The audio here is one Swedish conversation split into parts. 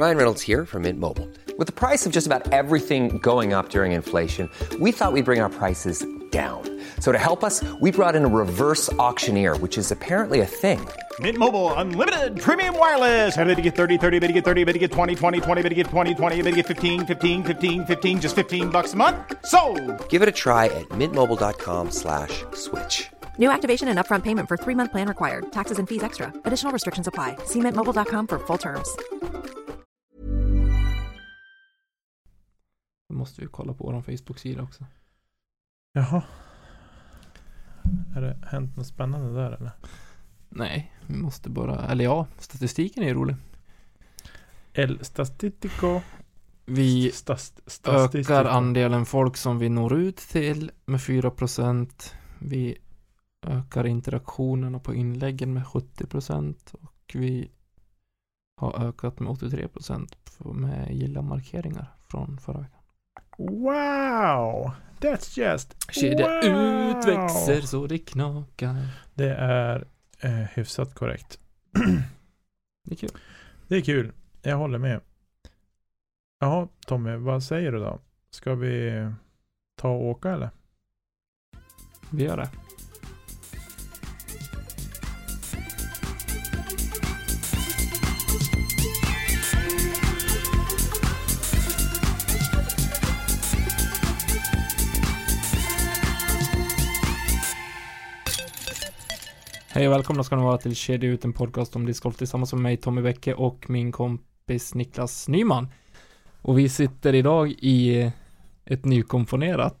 Ryan Reynolds here from Mint Mobile. With the price of just about everything going up during inflation, we thought we'd bring our prices down. So to help us, we brought in a reverse auctioneer, which is apparently a thing. Mint Mobile unlimited premium wireless. Ready to get 30, 30, bit to get 30, bit to get 20, 20, 20, bit to get 20, 20, bit to get 15, 15, 15, 15 just 15 bucks a month. So, Give it a try at mintmobile.com slash switch. New activation and upfront payment for three month plan required. Taxes and fees extra. Additional restrictions apply. See mintmobile.com for full terms. Då måste vi kolla på vår Facebook-sida också. Jaha. Är det hänt något spännande där eller? Nej, vi måste bara, eller ja, statistiken är ju rolig. El Statistico. Vi Stas, statistico. ökar andelen folk som vi når ut till med 4%. Vi ökar interaktionerna på inläggen med 70% och vi har ökat med 83% på- med gilla-markeringar från förra veckan. Wow! That's just Kedja wow! ut växer så det knakar. Det är eh, hyfsat korrekt. Det är kul. Det är kul. Jag håller med. Jaha, Tommy, vad säger du då? Ska vi ta och åka eller? Vi gör det. Hej och välkomna ska ni vara till Kedja ut en podcast om discgolf tillsammans med mig Tommy Bäcke och min kompis Niklas Nyman. Och vi sitter idag i ett nykomponerat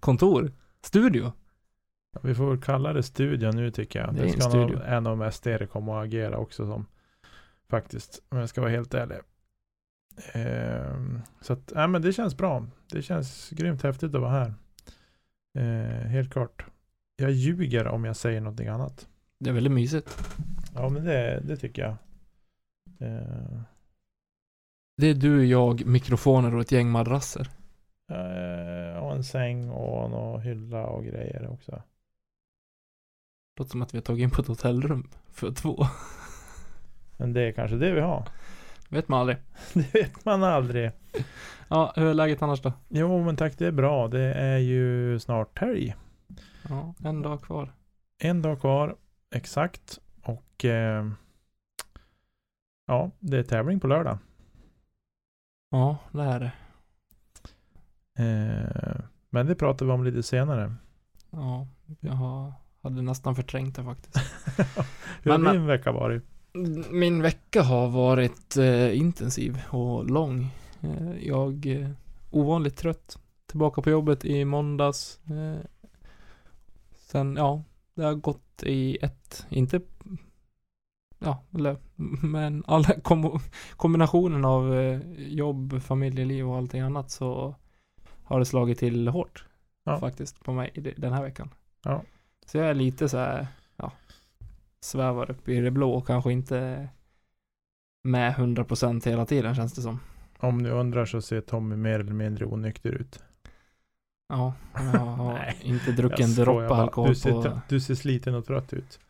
kontor, studio. Vi får väl kalla det studio nu tycker jag. Det en ska nog en av mest det kommer att agera också som. Faktiskt, om jag ska vara helt ärlig. Ehm, så att, ja men det känns bra. Det känns grymt häftigt att vara här. Ehm, helt klart. Jag ljuger om jag säger någonting annat. Det är väldigt mysigt. Ja men det, det tycker jag. Ehm, Det är du, jag, mikrofoner och ett gäng madrasser. eh, och en säng och någon hylla och grejer också. Låter som att vi har tagit in på ett hotellrum för två. Men det är kanske det vi har. Vet man aldrig. Det vet man aldrig. Ja, hur är läget annars då? Jo men tack det är bra. Det är ju snart helg. Ja, en dag kvar. En dag kvar. Exakt. Och eh, ja, det är tävling på lördag. Ja, det är det. Eh, men det pratar vi om lite senare. Ja, jag har, hade nästan förträngt det faktiskt. Hur har din vecka varit? Min vecka har varit eh, intensiv och lång. Eh, jag är ovanligt trött. Tillbaka på jobbet i måndags. Sen, ja, det har gått i ett, inte, ja, eller, men alla kom, kombinationen av eh, jobb, familjeliv och allting annat så har det slagit till hårt. Ja. Faktiskt på mig den här veckan. Ja. Så jag är lite så här, ja, svävar upp i det blå och kanske inte med 100% hela tiden känns det som. Om du undrar så ser Tommy mer eller mindre onykter ut. Ja, jag har inte druckit en droppe alkohol du ser, på... du ser sliten och trött ut.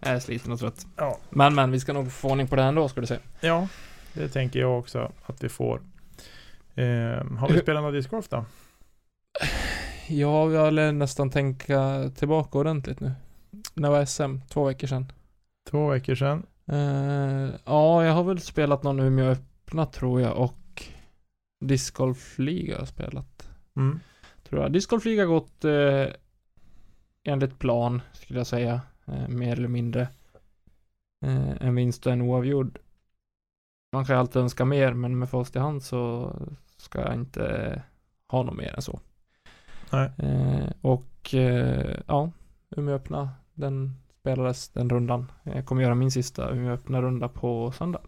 Jag är sliten och trött. Ja. Men men, vi ska nog få ordning på det här ändå ska du se. Ja, det tänker jag också att vi får. Eh, har vi spelat någon discgolf då? Ja, jag lär nästan tänka tillbaka ordentligt nu. När var SM? Två veckor sedan. Två veckor sedan. Eh, ja, jag har väl spelat någon Umeå öppna tror jag och discgolfliga har jag spelat. Mm. Tror jag. Discgolfliga har gått eh, enligt plan skulle jag säga. Eh, mer eller mindre. Eh, en vinst och en oavgjord. Man kan ju alltid önska mer men med fast i hand så ska jag inte ha något mer än så. Nej. Eh, och eh, ja, Umeå öppna den spelades den rundan. Jag kommer göra min sista Umeå öppna runda på söndag.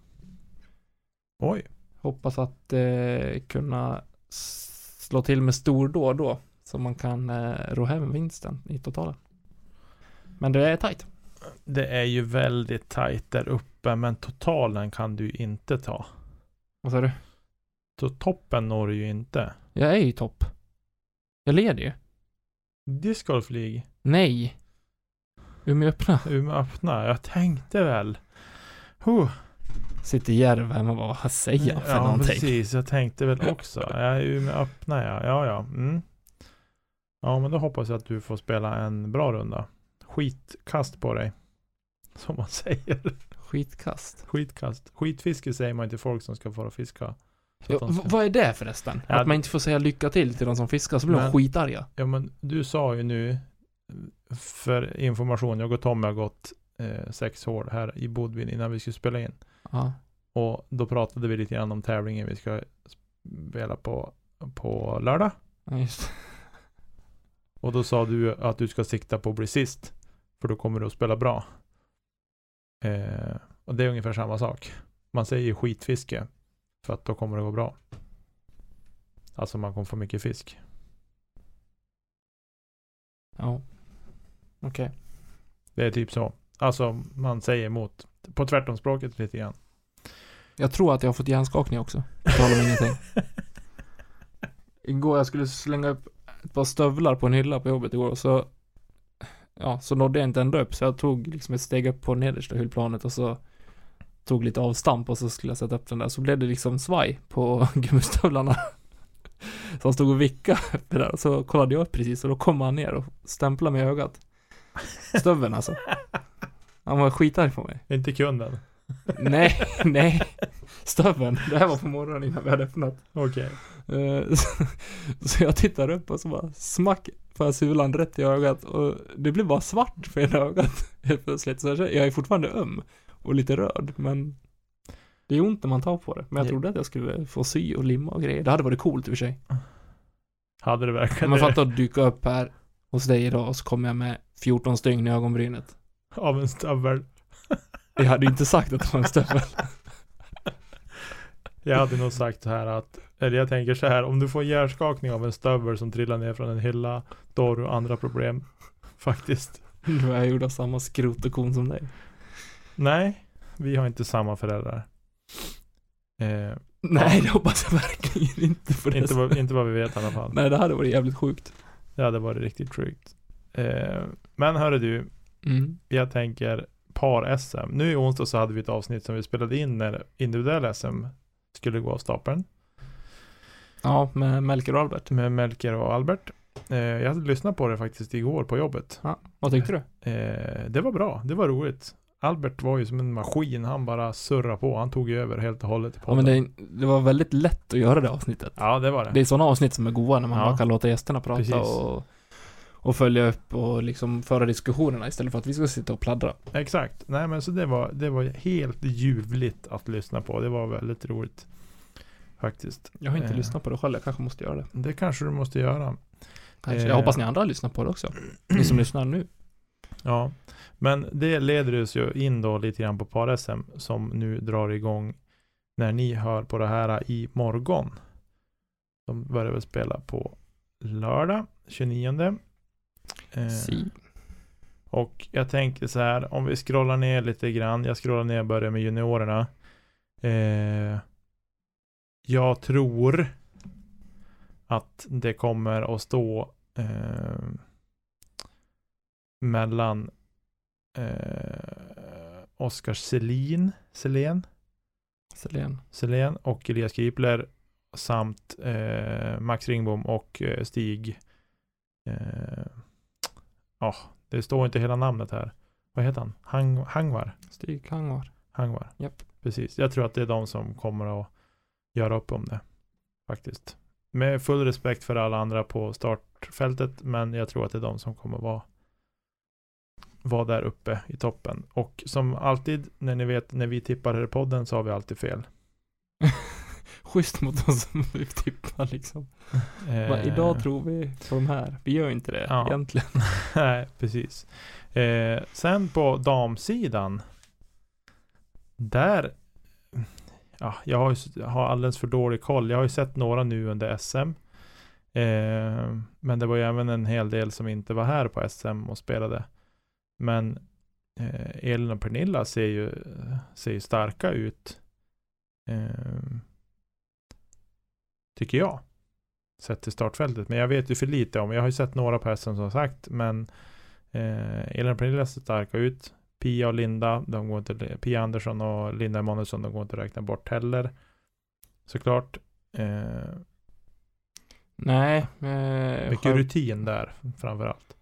Oj. Hoppas att eh, kunna slå till med stor då då. Så man kan eh, ro hem vinsten i totalen. Men det är tajt. Det är ju väldigt tajt där uppe men totalen kan du inte ta. Vad sa du? Så toppen når du ju inte. Jag är ju topp. Jag leder ju. Discgolf League. Nej. Umeå öppna. Umeå öppna. Jag tänkte väl. Huh. Sitter Järven och bara, vad säger jag för ja, någonting? precis. Jag tänkte väl också. Jag är ju med öppna ja. Ja, ja. Mm. Ja, men då hoppas jag att du får spela en bra runda. Skitkast på dig. Som man säger. Skitkast. Skitkast. Skitfiske säger man till folk som ska få fiska. Så Ja, de ska- vad är det förresten? Ja, att man inte får säga lycka till till de som fiskar, så blir de Men- skitarga. Ja, men du sa ju nu för information. Jag och Tommy har gått eh, sex hål här i Bodvin innan vi skulle spela in. Ja. Och då pratade vi lite grann om tävlingen vi ska spela på, på lördag. Ja, just Och då sa du att du ska sikta på att bli sist. För då kommer du att spela bra. Eh, och det är ungefär samma sak. Man säger skitfiske. För att då kommer det gå bra. Alltså man kommer få mycket fisk. Ja. Okej. Det är typ så. Alltså man säger emot. På tvärtomspråket lite grann. Jag tror att jag har fått hjärnskakning också. På tal om ingenting. Igår jag skulle slänga upp ett par stövlar på en hylla på jobbet igår och så Ja, så nådde jag inte ända upp så jag tog liksom ett steg upp på nedersta hyllplanet och så Tog lite avstamp och så skulle jag sätta upp den där så blev det liksom svaj på gummistövlarna Så han stod och vickade uppe där och så kollade jag upp precis och då kom han ner och stämplade med ögat Stöveln alltså Han var skitarg på mig Inte kunden. Nej, nej. Stöveln. Det här var på morgonen innan vi hade öppnat. Okej. Eh, Så, så jag tittar upp och så bara smack får jag sulan rätt i ögat och det blir bara svart för ena ögat helt plötsligt. Så jag jag är fortfarande öm och lite röd men det är ont när man tar på det. Men jag Ja. trodde att jag skulle få sy och limma och grejer. Det hade varit coolt i och för sig. Hade du verkligen Man det? fattar att dyka upp här hos dig idag och så kommer jag med 14 stygn i ögonbrynet. Av en stövel. Jag hade inte sagt att det var en stövel. Jag hade nog sagt så här att, eller jag tänker så här, om du får hjärnskakning av en stövel som trillar ner från en hylla, då har du andra problem. Faktiskt. Nu är gjord av samma skrot och kon som dig. Nej, vi har inte samma föräldrar. Eh, Nej, det hoppas jag verkligen inte på det inte, vad, inte vad vi vet i alla fall. Nej, det hade varit jävligt sjukt. Det hade varit riktigt sjukt. Eh, men hörru du, Mm. jag tänker par-SM. Nu i onsdag så hade vi ett avsnitt som vi spelade in när individuell SM skulle gå av stapeln. Ja, med Melker och Albert. Med Melker och Albert. Eh, jag hade lyssnat på det faktiskt igår på jobbet. Ja, vad tyckte du? Eh, det var bra, det var roligt. Albert var ju som en maskin, han bara surrade på, han tog ju över helt och hållet Ja, men det, det var väldigt lätt att göra det avsnittet. ja, det var det. Det är sådana avsnitt som är goa när man Ja. kan låta gästerna prata Precis. och, och följa upp och liksom föra diskussionerna istället för att vi ska sitta och pladdra. Exakt. Nej men så det var, det var helt ljuvligt att lyssna på. Det var väldigt roligt. Faktiskt. Jag har inte Eh, lyssnat på det själv, jag kanske måste göra det. Det kanske du måste göra. Kanske. Eh. Jag hoppas ni andra har lyssnat på det också. Ni som lyssnar nu. Ja. Men det leder oss ju in då lite grann på par-SM som nu drar igång när ni hör på det här i morgon. De börjar väl spela på lördag 29. Eh, Si. Och jag tänker så här, om vi scrollar ner lite grann. Jag scrollar ner och börjar med juniorerna. Eh, jag tror att det kommer att stå eh, mellan eh, Oskar Selin, Selén, Selén. Selén och Elias Kipler samt eh, Max Ringbom och eh, Stig. Eh, ja, det står inte hela namnet här. Vad heter han? Hang, Hangvar? Stig Hangvar. Hangvar. Japp. Precis. Jag tror att det är de som kommer att göra upp om det. Faktiskt. Med full respekt för alla andra på startfältet. Men jag tror att det är de som kommer vara vara där uppe i toppen. Och som alltid när ni vet när vi tippar här i podden så har vi alltid fel. Schysst mot de som vi tippar liksom. Va, Eh, idag tror vi på de här. Vi gör inte det Ja. egentligen. Nej, precis. Eh, sen på damsidan. Där. Ja, jag har, ju, har alldeles för dålig koll. Jag har ju sett några nu under SM. Eh, men det var ju även en hel del som inte var här på SM och spelade. Men eh, Elin och Pernilla ser ju, ser ju starka ut. Eh, tycker jag. Sett till startfältet. Men jag vet ju för lite om. Jag har ju sett några på SM som sagt. Men eh, Elin och Pernilla ser starka ut. Pia och Linda, de går inte, Pia Andersson och Linda Emanuelsson, de går inte att räkna bort heller. Såklart. Eh, Nej. Eh, mycket själv- rutin där framförallt.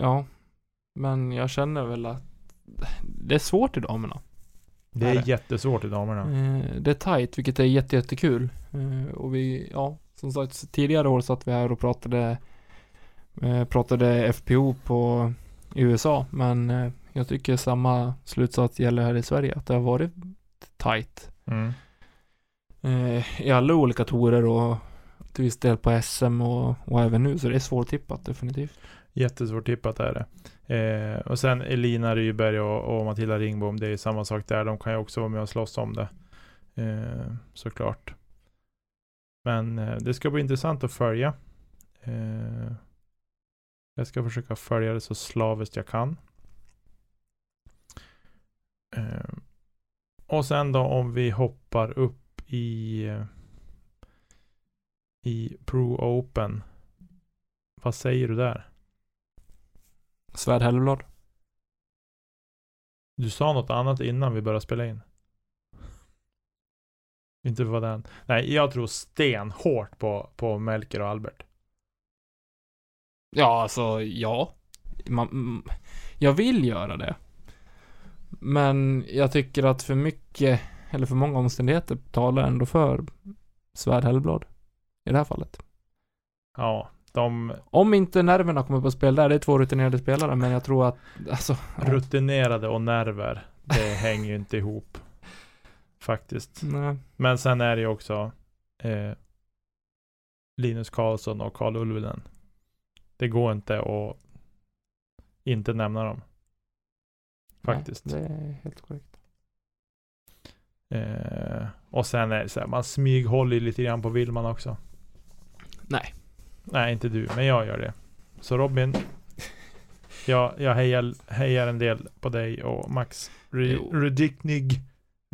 Ja. Men jag känner väl att det är svårt i damerna. Det Är är det? jättesvårt i damerna. Eh, det är tight, vilket är jätte, jättekul. Eh, och vi, ja, som sagt, tidigare år satt vi här och pratade, eh, pratade FPO på USA, men eh, jag tycker samma slutsats gäller här i Sverige, att det har varit tight. Mm. I alla olika torer och till viss del på SM och, och även nu, så det är svårtippat definitivt. Jättesvårt tippat är det. Eh, och sen Elina Ryberg och, och Matilda Ringbom, det är samma sak där. De kan ju också vara med och slåss om det. Eh, såklart. Men eh, det ska bli intressant att följa. Eh, jag ska försöka följa det så slaviskt jag kan. Eh, och sen då om vi hoppar upp i i Pro Open. Vad säger du där? Svärd Hellblad. Du sa något annat innan vi började spela in. Inte vad den. Nej, jag tror stenhårt på, på Melker och Albert. Ja, alltså ja. Man, mm, jag vill göra det. Men jag tycker att för mycket, eller för många omständigheter talar ändå för Svärd Hellblad. I det här fallet. Ja, de Om inte nerverna kommer på spel där, det är två rutinerade spelare, men jag tror att, alltså, rutinerade och nerver, det hänger ju inte ihop. Faktiskt. Nej. Men sen är det ju också eh, Linus Karlsson och Karl Ulvelen. Det går inte att inte nämna dem. Faktiskt. Nej, det är helt korrekt. Eh, och sen är det så här, man smyghåller lite grann på Willman också. Nej. Nej, inte du, men jag gör det. Så Robin, jag, jag hejar, hejar en del på dig och Max Jo.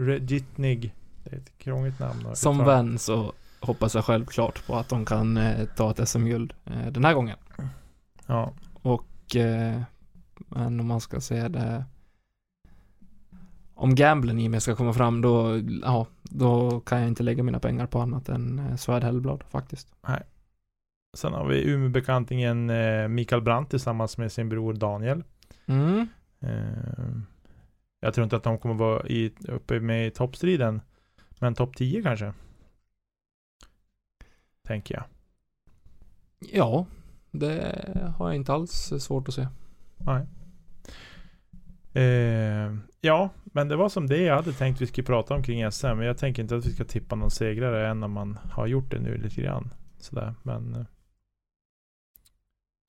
Rudiknig. Det är ett krångligt namn. Som vän så hoppas jag självklart på att de kan eh, ta ett SM-guld eh, den här gången. Ja, Och, eh, men om man ska säga det om gamblen i mig ska komma fram då, ja, då kan jag inte lägga mina pengar på annat än eh, Svärd Hellblad faktiskt. sen har vi Umeåbekantingen eh, Mikael Brandt tillsammans med sin bror Daniel. Mm. Jag tror inte att de kommer vara i, uppe med i toppstriden. Men topp 10 kanske. Tänker jag. Ja, det har jag inte alls svårt att se. Nej. Eh, ja, men det var som det jag hade tänkt vi skulle prata om kring SM. Men jag tänker inte att vi ska tippa någon segrare än om man har gjort det nu lite grann. Sådär, men. Eh,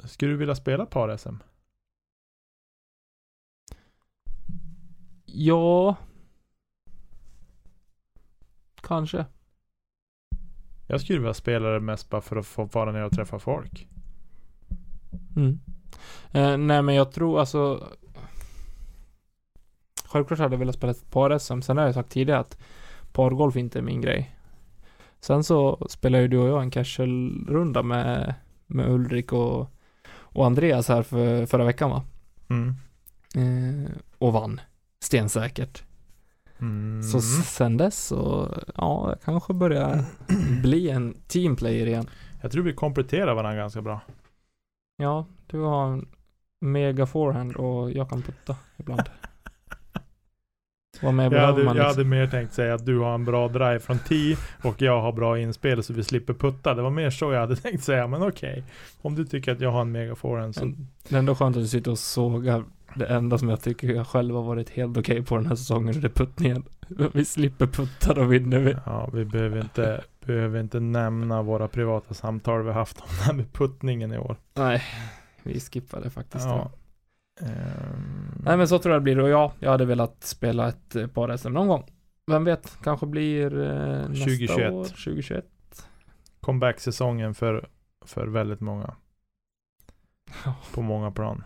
skulle du vilja spela par-SM? Ja. Kanske. Jag skulle vilja spela det mest bara för att få vara ner och träffa folk. Mm. Eh, nej men jag tror alltså Självklart hade jag velat spela ett par-SM. Sen har jag sagt tidigare att pargolf inte är min grej. Sen så spelar ju du och jag en casual-runda med, med Ulrik och, och Andreas här för, förra veckan va? Mm. Eh, och vann. Stensäkert. Mm. Så sen dess så, ja, jag kanske börjar bli en teamplayer igen. Jag tror vi kompletterar varandra ganska bra. Ja, du har en mega forehand och jag kan putta ibland. Vad mer Jag hade, man jag liksom? hade mer tänkt säga att du har en bra drive från tee och jag har bra inspel så vi slipper putta. Det var mer så jag hade tänkt säga, men okej. Om du tycker att jag har en mega forehand så Det är ändå skönt att du sitter och sågar det enda som jag tycker jag själv har varit helt okej på den här säsongen, det är puttningen. Vi slipper putta, då vinner vi. Ja, vi behöver inte, behöver inte nämna våra privata samtal vi haft om det här med puttningen i år. Nej, vi skippar det faktiskt. Ja. Ehm, Nej men så tror jag det blir och ja, jag hade velat spela ett eh, par SM någon gång. Vem vet, kanske blir eh, nästa 2021. år, 2021. Comeback-säsongen för, för väldigt många. På många plan.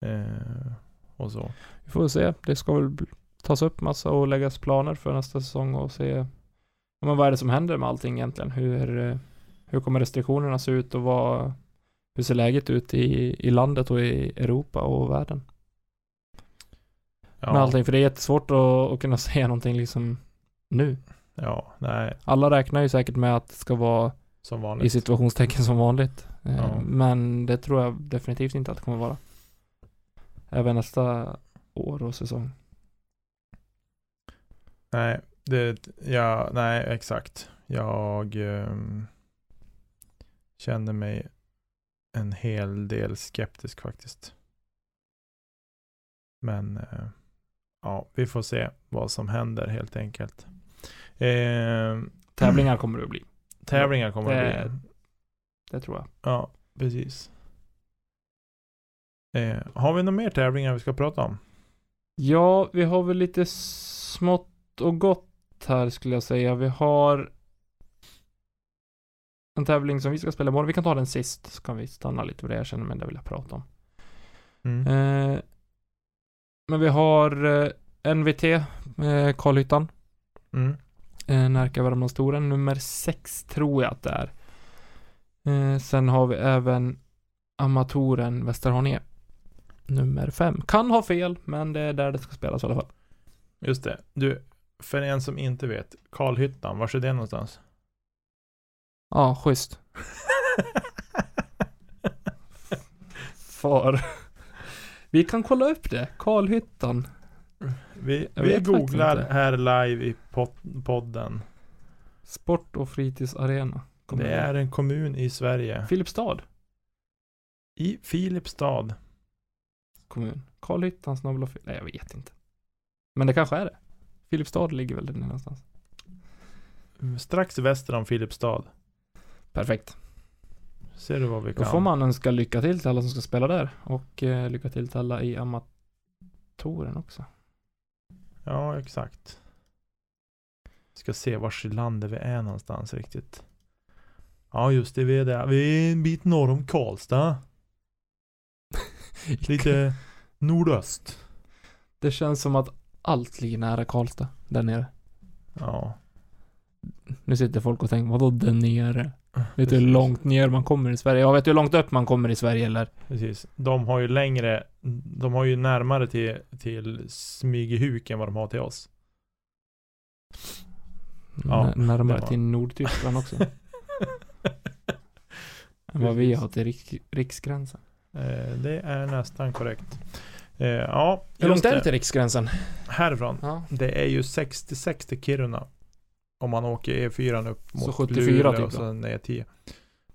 Eh, och så. Vi får se. Det ska väl tas upp massa och läggas planer för nästa säsong och se men vad är det som händer med allting egentligen? Hur, eh, hur kommer restriktionerna se ut och vad, hur ser läget ut i, i landet och i Europa och världen? Ja, med allting. För det är jättesvårt att, att kunna säga någonting liksom nu. ja, nej, Alla räknar ju säkert med att det ska vara i situationstecken som vanligt. Eh, Ja. Men det tror jag definitivt inte att det kommer vara. Även nästa år och säsong. Nej, det, ja, nej, exakt. Jag ehm, känner mig en hel del skeptisk faktiskt. Men eh, ja, vi får se vad som händer helt enkelt. Ehm, Tävlingar kommer det att bli. tävlingar kommer det Det- bli. Det tror jag. Ja, precis. Eh, har vi några mer tävlingar vi ska prata om? Ja, vi har väl lite smått och gott här skulle jag säga. Vi har en tävling som vi ska spela imorgon. Vi kan ta den sist, så kan vi stanna lite vid det jag känner mig det vill jag prata om. Mm. Eh, men vi har eh, NVT, eh, Karlhyttan, Mm. eh, Närke Värmlandstouren, nummer 6 tror jag att det är. Eh, sen har vi även Amatoren Västerhaninge, nummer 5. Kan ha fel, men det är där det ska spelas i alla fall. Just det. Du, för en som inte vet, Karlhyttan, var är det någonstans? Ja, schysst. För Vi kan kolla upp det. Karlhyttan. vi vi googlar här live i pod- podden. Sport och fritidsarena. Det det är en kommun i Sverige. Filipstad I Filipstad. Kommun. Karlhyttan snabel Nej, jag vet inte. Men det kanske är det. Filipstad ligger väl där nere någonstans. Strax väster om Filipstad. Perfekt. Ser du vad vi Då kan? får man önska lycka till till alla som ska spela där. Och eh, lycka till till alla i amatoren också. Ja, exakt. Ska se vars i landet vi är någonstans riktigt. Ja, just det. Vi är där. Vi är en bit norr om Karlstad. Lite nordöst. Det känns som att allt ligger nära Karlstad. Där nere. Ja. Nu sitter folk och tänker, vadå där nere? Vet du hur långt ner man kommer i Sverige? Jag vet du hur långt upp man kommer i Sverige eller? Precis. De har ju längre, de har ju närmare till, till Smygehuk än vad de har till oss. Ja, N- närmare till Nordtyskland också. än vad vi har till rik, riksgränsen. Eh, det är nästan korrekt. Eh, ja, Hur långt är det till riksgränsen? Härifrån. Ja. Det är ju 66 till Kiruna. Om man åker E4 upp mot Så 74 Luleå typ och sen ner 10.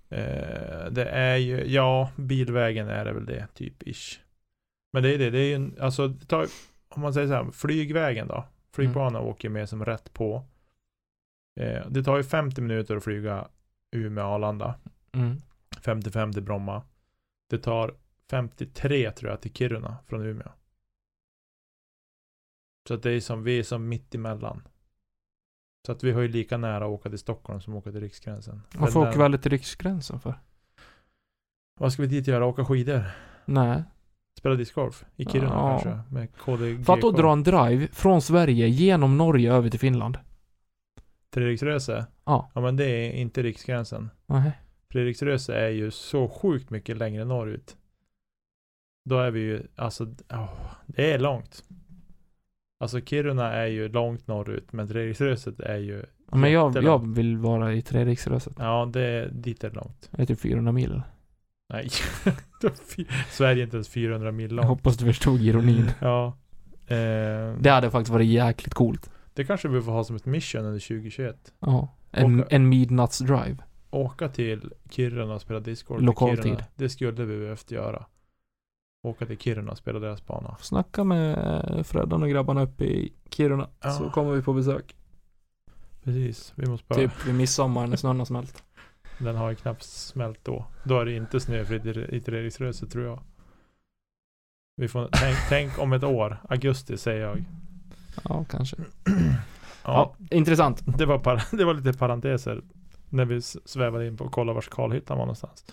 Eh, det är ju, ja, bilvägen är det väl det, typ ish. Men det är det, det är ju, en- alltså, tar, om man säger så här, flygvägen då. Flygplanen åker med som rätt på. Det tar ju 50 minuter att flyga Umeå-Arlanda. Mm. 55 till Bromma. Det tar 53 tror jag till Kiruna från Umeå. Så att det är som, vi är som mitt emellan. Så att vi har ju lika nära att åka till Stockholm som att åka till Riksgränsen. Varför åker vi aldrig till riksgränsen för? Vad ska vi dit göra? Åka skidor? Nej. Spela discgolf? I Kiruna Ja. kanske? Med KDGK? För att då dra en drive från Sverige genom Norge över till Finland. Treriksröse? Ja. Ja men det är inte Riksgränsen. Nej. Treriksröse är ju så sjukt mycket längre norrut. Då är vi ju, alltså, åh, det är långt. Alltså Kiruna är ju långt norrut, men Treriksröset är ju Ja, Men jag, jag vill vara i Treriksröset. Ja, det, dit är det långt. Det är typ 400 mil. Nej. Sverige är inte ens 400 mil Jag långt. hoppas du förstod ironin. Ja. Eh, Det hade faktiskt varit jäkligt coolt. det kanske vi får ha som ett mission under 2021. Ja. En, Åka- en midnattsdrive. Åka till Kiruna och spela discgolf i Lokaltid. Kiruna. Det skulle vi behövt göra. Åka till Kiruna och spela deras bana. Snacka med eh, Freddan och grabbarna uppe i Kiruna. Ja. Så kommer vi på besök. Precis, vi måste bara... Typ vid midsommar när snön har smält. Den har ju knappt smält då. Då är det inte snöfritt i, Treriksröset tror jag. Vi får, tänk, tänk om ett år, augusti säger jag. Ja, kanske. Ja, Ja, intressant. det, var det var lite parenteser. När vi svävade in på att kolla vars Karlhyttan var någonstans.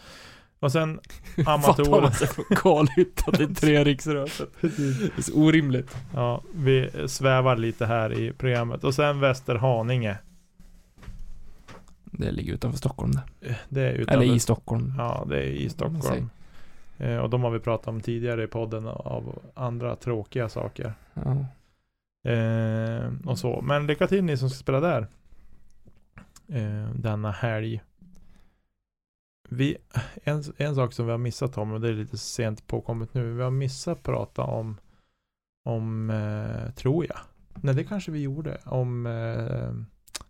Och sen tar Amatorer. man sig från Karlhyttan till Treriksröset? Det är så orimligt. Ja, vi svävar lite här i programmet. Och sen Västerhaninge. Det ligger utanför Stockholm det. Det är utanför, Eller i Stockholm. Ja, det är i Säg. Stockholm. Eh, och de har vi pratat om tidigare i podden av andra tråkiga saker. Ja. Eh, och så. Men lycka till ni som ska spela där. Eh, denna helg. Vi, en, en sak som vi har missat Tom, och det är lite sent påkommet nu. Vi har missat prata om, om eh, tror jag. Nej, det kanske vi gjorde. Om eh,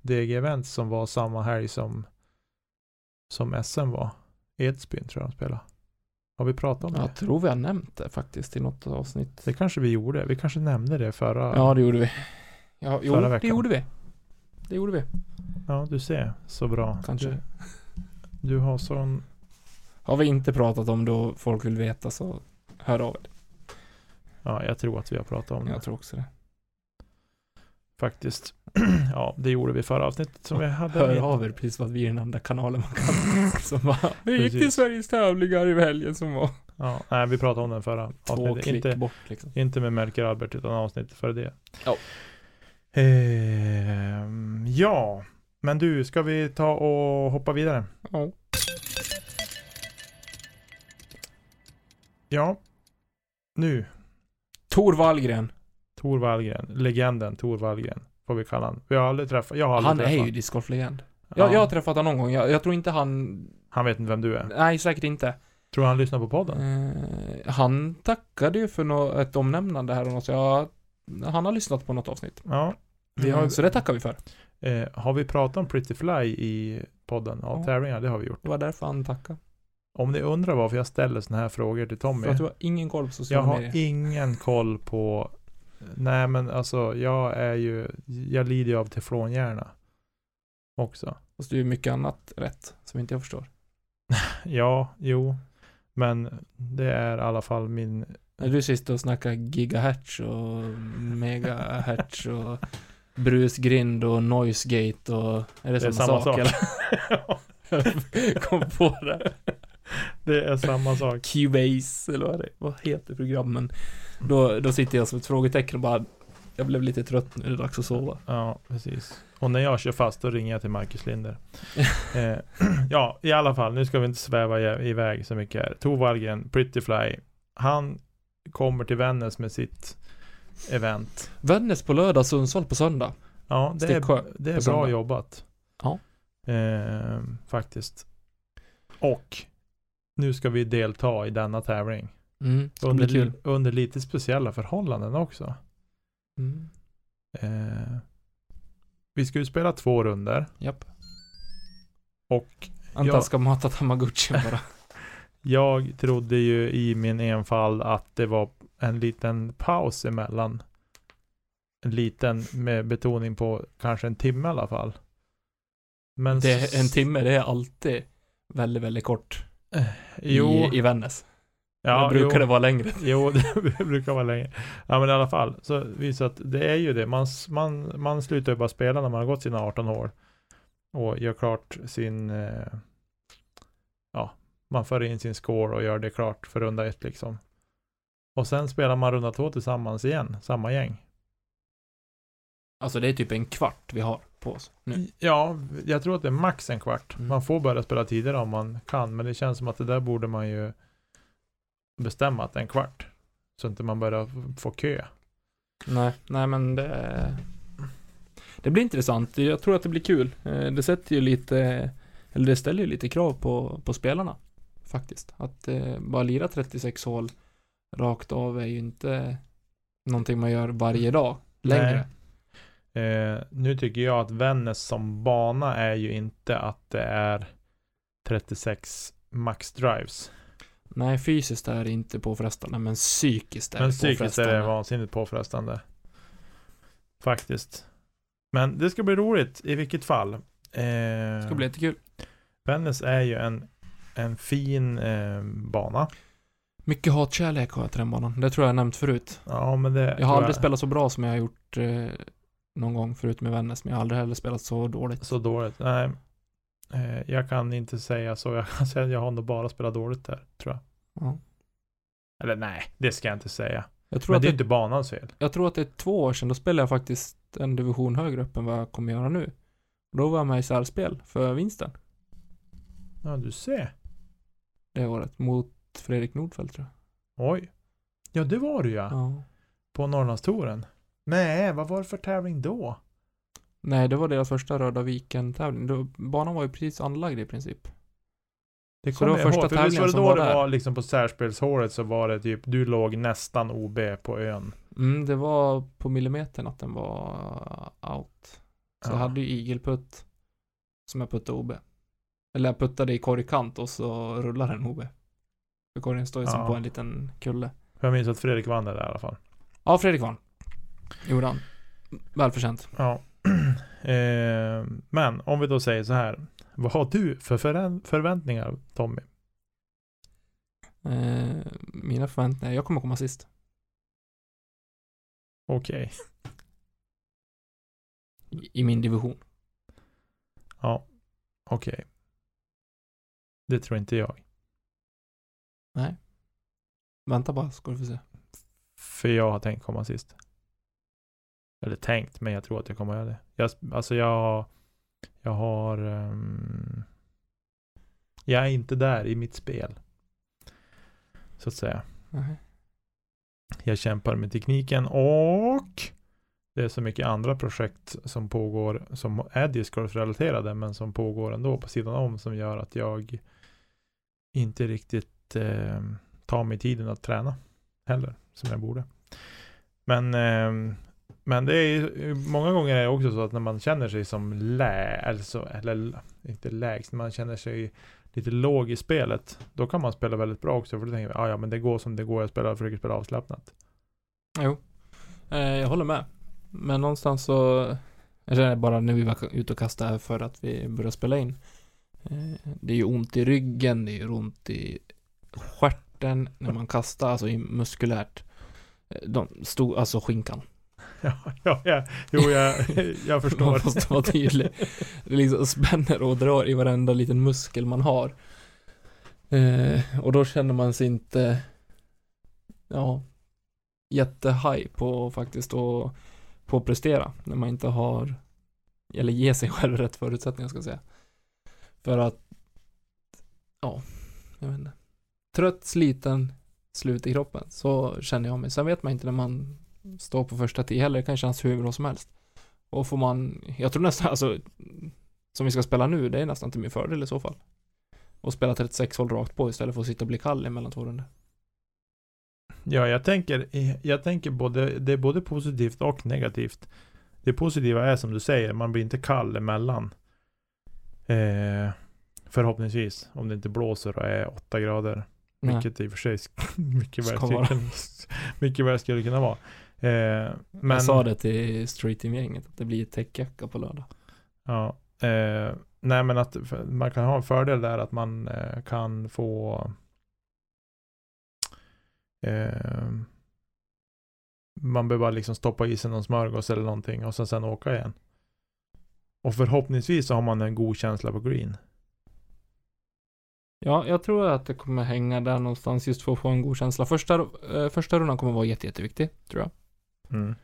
DG Event som var samma helg som, som SM var. Edsbyn tror jag de spelade. Har vi pratat om det? Jag tror vi har nämnt det faktiskt i något avsnitt. Det kanske vi gjorde. Vi kanske nämnde det förra. Ja, det gjorde vi. Ja, jo, Förra det veckan. gjorde vi. Det gjorde vi. Ja, du ser. Så bra. Kanske. Du, du har sån... Har vi inte pratat om då folk vill veta så hör av er. Ja, jag tror att vi har pratat om det. Jag tror också det. Faktiskt. ja, det gjorde vi förra avsnittet som vi hade. Hör av er precis vad vi är den enda kanalen man kan. som bara, vi gick till. Sveriges tävlingar i helgen som var Ja, nej, vi pratade om den förra två avsnittet. klick Inte, bort liksom. inte med Melker Albert utan avsnittet före det. Ja. Ehm, ja, men du, ska vi ta och hoppa vidare? Ja. Ja. Nu, Tor Wallgren. Tor Wallgren, legenden Tor Wallgren, får vi kalla han. Vi har aldrig träffat, jag har aldrig Han träffat är ju discgolflegend. Ja, Jag, jag har träffat honom någon gång. Jag, jag tror inte han... Han vet inte vem du är. Nej, säkert inte. Tror du han lyssnar på podden? Eh, han tackade ju för nå ett omnämnande här och något, så jag, han har lyssnat på något avsnitt. Ja. Vi har, Mm, så det tackar vi för. eh, har vi pratat om Pretty Fly i podden Ja. tävlingar? Det har vi gjort. Det var därför han tackade. Om ni undrar varför jag ställer såna här frågor till Tommy. För att du har ingen koll på Jag sociala har medier. ingen koll på Nej men alltså jag är ju Jag lider ju av teflonhjärna Också Fast du är mycket annat rätt, som inte jag förstår. Ja, jo Men det är i alla fall min När du sitter och snackar gigahertz och megahertz och brusgrind och noisegate och... Är det, Det är samma, samma sak, sak. eller? Kom på det. Det är samma sak Cubase, eller vad, det, vad heter programmen? Då, då sitter jag som ett frågetecken och bara... Jag blev lite trött nu, det är dags att sova. Ja, precis Och när jag kör fast då ringer jag till Marcus Linder eh, Ja, i alla fall Nu ska vi inte sväva iväg så mycket här Tor Wallgren, Pretty Fly Han kommer till Vännäs med sitt event Vännäs på lördag, Sundsvall på söndag. Ja, det Sticksjö är, det är bra jobbat. Ja. Eh, faktiskt. Och nu ska vi delta i denna tävling. Mm, Under, kul. under lite speciella förhållanden också. Mm. Eh, vi ska ju spela två runder Japp. och Antal Ja. ska mata Tamagotchi bara. jag trodde ju i min enfald att det var en liten paus emellan. En liten med betoning på kanske en timme i alla fall. Men Det en timme, det är alltid väldigt, väldigt kort. jo, I, i Vännäs. ja, det brukar jo. det vara längre. Jo, det brukar vara länge. Ja men i alla fall, så visar att det är ju det. Man, man, man slutar ju bara spela när man har gått sina 18 år. Och gör klart sin, eh, man för in sin score och gör det klart för runda ett liksom. Och sen spelar man runda två tillsammans igen, samma gäng. Alltså det är typ en kvart vi har på oss nu. Ja, jag tror att det är max en kvart. Mm. Man får börja spela tidigare om man kan, men det känns som att det där borde man ju bestämma att det är en kvart. Så inte man börjar få kö. Nej, nej men det... Det blir intressant. Jag tror att det blir kul. Eh, Det sätter ju lite, eller det ställer ju lite krav på, på spelarna. Faktiskt. Att eh, bara lira 36 hål rakt av är ju inte någonting man gör varje dag längre. Eh, nu tycker jag att Vännäs som bana är ju inte att det är 36 max drives. Nej, fysiskt är det inte påfrestande, men psykiskt är Men det psykiskt är påfrestande. det vansinnigt påfrestande. Faktiskt. Men det ska bli roligt i vilket fall. Eh, Det ska bli jättekul. Vännäs är ju en, en fin eh, bana. Mycket hatkärlek har jag till den banan. Det tror jag jag nämnt förut. Ja, men det Jag har aldrig spelat så bra som jag har gjort eh, någon gång förut med Vännäs, men jag har aldrig heller spelat så dåligt. så dåligt. Nej, eh, jag kan inte säga så. Jag kan säga att jag har nog bara spelat dåligt där, tror jag. Ja. Eller nej, det ska jag inte säga. Jag tror, Men att det är inte banans fel. jag tror att det är två år sedan, då spelade jag faktiskt en division högre upp än vad jag kommer göra nu. Då var jag med i särspel för vinsten Ja, du ser. Det året mot Fredrik Nordfeldt tror jag. Oj. Ja, det var du ja. Ja. På Norrlandstouren. Nej, vad var det för tävling då? Nej, det var deras första Röda Viken-tävling. Då- Banan var ju precis anlagd i princip. Det kommer jag första ihåg, för visst var det då var det där? var liksom på särspelshålet så var det typ, du låg nästan OB på ön. Mm, det var på millimetern att den var out. Så jag Ja. hade ju igelputt som jag puttade OB. Eller jag puttade i korgkant och så rullade den OB. För korgen står ju som Ja. på en liten kulle. Jag minns att Fredrik vann det där i alla fall. Ja, Fredrik vann. Gjorde han. Välförtjänt. Ja. eh, men om vi då säger så här. Vad har du för förvä- förväntningar Tommy? Eh, mina förväntningar, jag kommer komma sist. Okej. I, i min division. Ja. Okej. Det tror inte jag. Nej. Vänta bara, ska du få se. För jag har tänkt komma sist. Eller tänkt, men jag tror att jag kommer göra det. Jag, alltså jag, jag har... ehm, jag är inte där i mitt spel. Så att säga. Nej. Jag kämpar med tekniken och det är så mycket andra projekt som pågår som är discgolf-relaterade men som pågår ändå på sidan om som gör att jag inte riktigt eh, tar mig tiden att träna heller som jag borde. Men, eh, men det är många gånger är det också så att när man känner sig som lä, alltså, eller inte lägst, man känner sig lite låg i spelet, då kan man spela väldigt bra också för då tänker man ah, ja men det går som det går, jag spelar, försöker spela avslappnat. Jo. Eh, jag håller med. Men någonstans så, eller känner bara när vi var ute och kastade för att vi började spela in. Eh, det är ju ont i ryggen, det är ont i stjärten när man kastar, alltså i muskulärt. Eh, De stod, alltså skinkan. Ja, ja, ja. jo jag, jag förstår. Man måste vara tydlig. Det liksom spänner och drar i varenda liten muskel man har. Eh, och då känner man sig inte, ja, jättehaj på faktiskt att på att prestera när man inte har, eller ge sig själv rätt förutsättningar ska jag säga. För att, ja, jag vet inte. Trött, sliten, slut i kroppen. Så känner jag mig. Sen vet man inte när man står på första tio heller. Det kan kännas hur bra som helst. Och får man, jag tror nästan, alltså, som vi ska spela nu, det är nästan till min fördel i så fall. Och spela 36 hål rakt på istället för att sitta och bli kall emellan två runder. Ja, jag tänker, jag tänker både, det är både positivt och negativt. Det positiva är som du säger, man blir inte kall emellan. Eh, förhoppningsvis, om det inte blåser och är 8 grader. Nej. Vilket i och för sig mycket väl, skulle mycket väl skulle kunna vara. Eh, men, Jag sa det till Street Team-gänget, att det blir täckjacka på lördag. Ja, eh, nej men att man kan ha en fördel där att man eh, kan få eh, man behöver bara liksom stoppa i sig någon smörgås eller någonting och sen, sen åka igen. Och förhoppningsvis så har man en god känsla på green. Ja, jag tror att det kommer hänga där någonstans just för att få en god känsla. Första, eh, första rundan kommer vara jätte, jätteviktig, tror jag. Mm.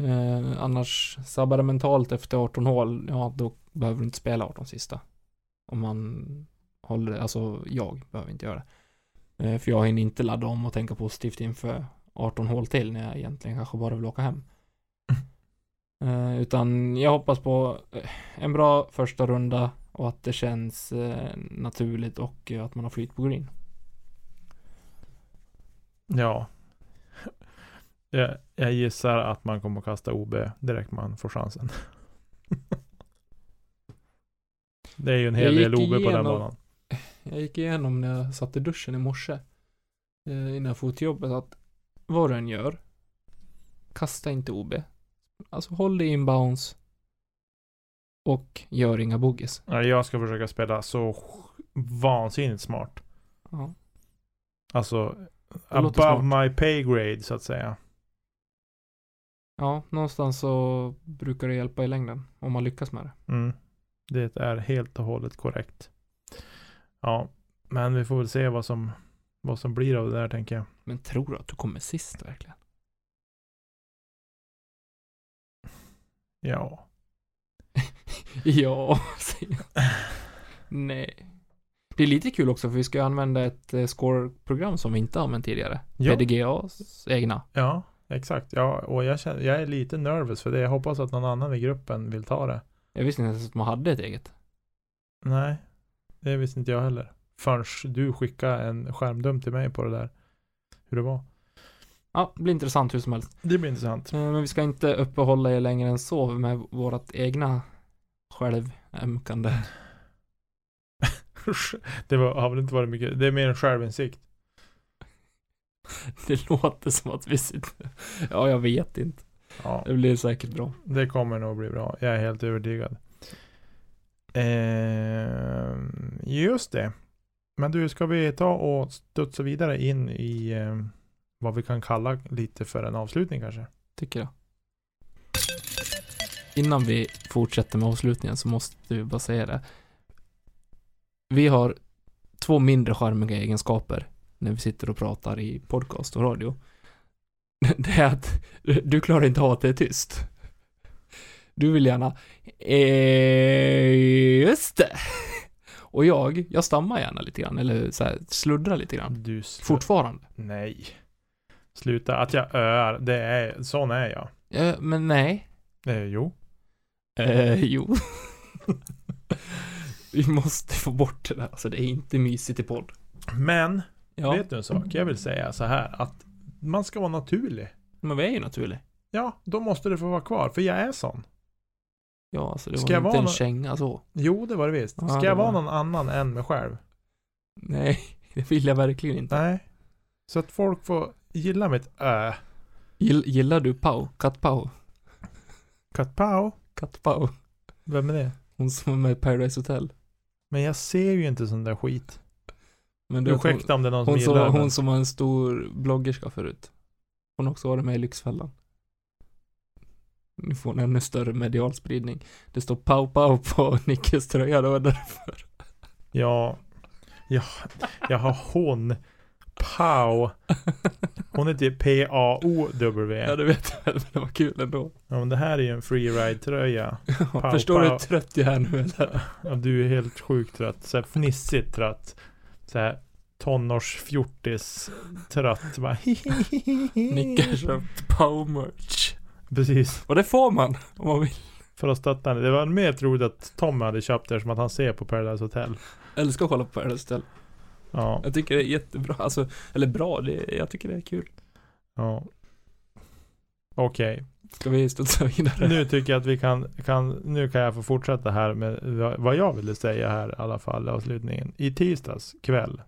Eh, annars, sabbar det mentalt efter 18 hål, ja då behöver du inte spela 18 sista. Om man håller det, alltså jag behöver inte göra det. Eh, för jag hinner inte ladda om och tänka positivt inför 18 hål till när jag egentligen kanske bara vill åka hem. Eh, utan jag hoppas på eh, en bra första runda och att det känns eh, naturligt och att man har flyt på green. Ja. Jag, jag gissar att man kommer att kasta OB direkt man får chansen. Det är ju en hel del OB på den igenom- banan. Jag gick igenom när jag satt i duschen i morse. Innan jag for till jobbet att vad du än gör. Kasta inte OB. Alltså håll dig inbounds. Och gör inga. Ja, Jag ska försöka spela så vansinnigt smart. Ja. Alltså above smart. my pay grade så att säga. ja, någonstans så brukar det hjälpa i längden. Om man lyckas med det. Mm. Det är helt och hållet korrekt. Ja, men vi får väl se vad som, vad som blir av det där tänker jag. Men tror du att du kommer sist verkligen? Ja. ja, säger jag. Nej. Det är lite kul också för vi ska använda ett eh, score-program som vi inte har använt tidigare. Ja. PDGAs egna. Ja, exakt. Ja, och jag, känner, jag är lite nervös för det. Jag hoppas att någon annan i gruppen vill ta det. Jag visste inte ens att man hade ett eget. Nej, det visste inte jag heller. Förrän du skickade en skärmdump till mig på det där. Hur det var. Ja, det blir intressant hur som helst. Det blir intressant. Eh, Men vi ska inte uppehålla er längre än så med vårat egna självämkande. Det var, har väl inte varit mycket. Det är mer en självinsikt. Det låter som att vi sitter... Ja, jag vet inte. Ja, Det blir säkert bra. det kommer nog bli bra. Jag är helt övertygad. Eh, just det. Men du, ska vi ta och studsa vidare in i eh, vad vi kan kalla lite för en avslutning kanske? Tycker jag. Innan vi fortsätter med avslutningen så måste vi bara säga det. Vi har två mindre charmiga egenskaper när vi sitter och pratar i podcast och radio. Det är att du klarar inte av att det är tyst. Du vill gärna eh, just det. Och jag, jag stammar gärna lite grann, eller så här, sluddrar lite grann. Du Fortfarande. Nej. Sluta. Att jag öar, det är, sån är jag. Ja, men nej. Eh, jo. Eh, jo. Vi måste få bort det där. Alltså det är inte mysigt i podd. Men, Ja, vet du en sak? Jag vill säga så här att man ska vara naturlig. men vi är ju naturliga. Ja, då måste det få vara kvar, för jag är sån. Ja, alltså det Ska var jag inte vara en känga så. Jo, det var det visst. Ska det jag vara var- någon annan än mig själv? Nej, det vill jag verkligen inte. Nej. Så att folk får gilla mitt ö. Gill, gillar du Pau? Kat Pau? Kat Pau. Kat Pau? Vem är det? Hon som är med i Paradise Hotel. Men jag ser ju inte sån där skit. Men du vet, hon, Ursäkta om det är någon som hon, som, gillar det, hon som var en stor bloggerska förut. Hon har också varit med i Lyxfällan. Nu får hon ännu större medial spridning. Det står Pau Pau på Nickes tröja, det var därför. Ja. Ja, jag har hon. Pau. Hon heter P-A-O-W. Ja, du vet väl, men det var kul ändå. Ja, men det här är ju en freeride-tröja. Pau, Förstår du hur trött jag är nu eller? Ja, du är helt sjukt trött. Så här fnissigt trött. Så här tonårsfjortis trött. Bara har köpt Pau-merch. Precis. Och det får man om man vill. För att stötta henne. Det var mer troligt att Tom hade köpt det som att han ser på Paradise Hotel. Älskar att kolla på Paradise Hotel. Ja. Jag tycker det är jättebra, alltså, eller bra, det, jag tycker det är kul. ja. Okej. Ska vi studsa vidare? Nu tycker jag att vi kan, kan, nu kan jag få fortsätta här med vad- vad jag ville säga här i alla fall, avslutningen. I tisdags kväll